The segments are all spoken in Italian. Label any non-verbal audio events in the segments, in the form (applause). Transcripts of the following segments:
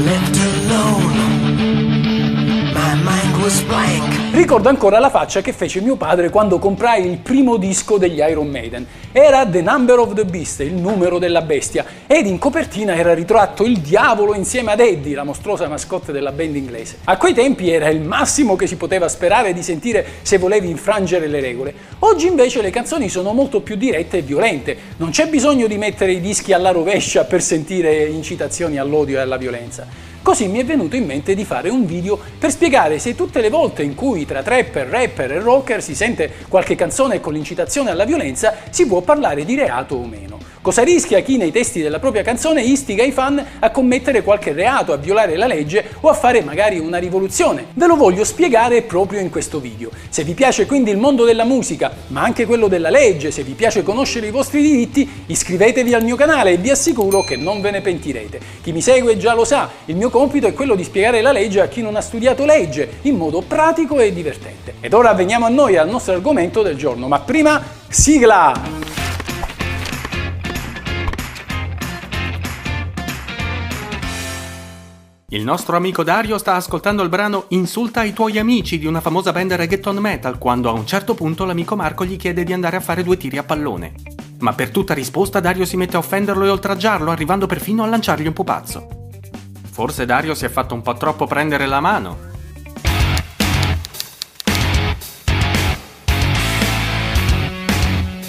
left Ricordo ancora la faccia che fece mio padre quando comprai il primo disco degli Iron Maiden. Era The Number of the Beast, il numero della bestia, ed in copertina era ritratto il diavolo insieme ad Eddie, la mostruosa mascotte della band inglese. A quei tempi era il massimo che si poteva sperare di sentire se volevi infrangere le regole. Oggi invece le canzoni sono molto più dirette e violente. Non c'è bisogno di mettere i dischi alla rovescia per sentire incitazioni all'odio e alla violenza. Così mi è venuto in mente di fare un video per spiegare se tutte le volte in cui tra trapper, rapper e rocker si sente qualche canzone con l'incitazione alla violenza si può parlare di reato o meno. Cosa rischia chi nei testi della propria canzone istiga i fan a commettere qualche reato, a violare la legge o a fare magari una rivoluzione? Ve lo voglio spiegare proprio in questo video. Se vi piace quindi il mondo della musica, ma anche quello della legge, se vi piace conoscere i vostri diritti, iscrivetevi al mio canale e vi assicuro che non ve ne pentirete. Chi mi segue già lo sa, il mio compito è quello di spiegare la legge a chi non ha studiato legge, in modo pratico e divertente. Ed ora veniamo a noi al nostro argomento del giorno, ma prima sigla! Il nostro amico Dario sta ascoltando il brano Insulta i tuoi amici di una famosa band reggaeton metal quando a un certo punto l'amico Marco gli chiede di andare a fare due tiri a pallone. Ma per tutta risposta Dario si mette a offenderlo e oltraggiarlo, arrivando perfino a lanciargli un pupazzo. Forse Dario si è fatto un po' troppo prendere la mano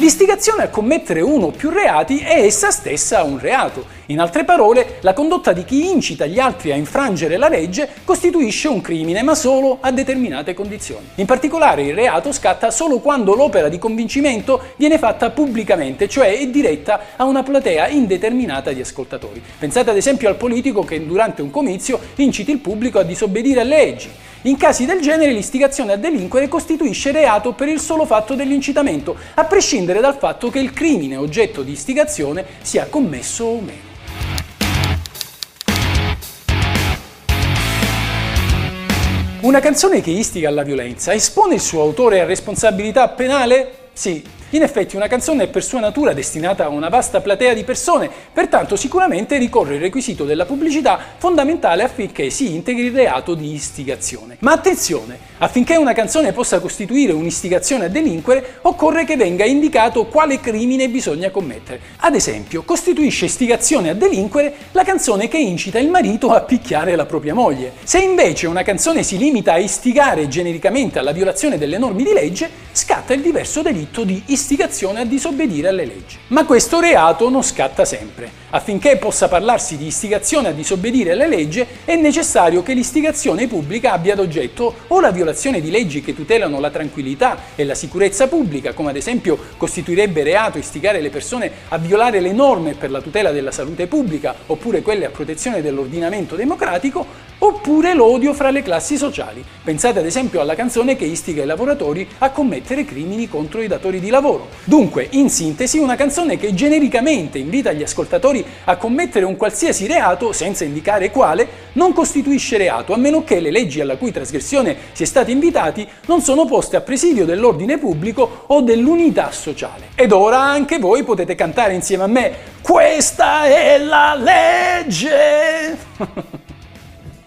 L'istigazione a commettere uno o più reati è essa stessa un reato. In altre parole, la condotta di chi incita gli altri a infrangere la legge costituisce un crimine, ma solo a determinate condizioni. In particolare il reato scatta solo quando l'opera di convincimento viene fatta pubblicamente, cioè è diretta a una platea indeterminata di ascoltatori. Pensate ad esempio al politico che durante un comizio inciti il pubblico a disobbedire alle leggi. In casi del genere l'istigazione a delinquere costituisce reato per il solo fatto dell'incitamento, a prescindere dal fatto che il crimine oggetto di istigazione sia commesso o meno. Una canzone che istiga alla violenza espone il suo autore a responsabilità penale? Sì, in effetti una canzone è per sua natura destinata a una vasta platea di persone, pertanto sicuramente ricorre il requisito della pubblicità fondamentale affinché si integri il reato di istigazione. Ma attenzione, affinché una canzone possa costituire un'istigazione a delinquere, occorre che venga indicato quale crimine bisogna commettere. Ad esempio, costituisce istigazione a delinquere la canzone che incita il marito a picchiare la propria moglie. Se invece una canzone si limita a istigare genericamente alla violazione delle norme di legge, scatta il diverso delitto di istigazione a disobbedire alle leggi. Ma questo reato non scatta sempre. Affinché possa parlarsi di istigazione a disobbedire alle leggi è necessario che l'istigazione pubblica abbia ad oggetto o la violazione di leggi che tutelano la tranquillità e la sicurezza pubblica, come ad esempio costituirebbe reato istigare le persone a violare le norme per la tutela della salute pubblica oppure quelle a protezione dell'ordinamento democratico, oppure l'odio fra le classi sociali. Pensate ad esempio alla canzone che istiga i lavoratori a commettere crimini contro i datori di lavoro. Dunque, in sintesi, una canzone che genericamente invita gli ascoltatori a commettere un qualsiasi reato, senza indicare quale, non costituisce reato, a meno che le leggi alla cui trasgressione si è stati invitati non sono poste a presidio dell'ordine pubblico o dell'unità sociale. Ed ora anche voi potete cantare insieme a me Questa è la legge! (laughs)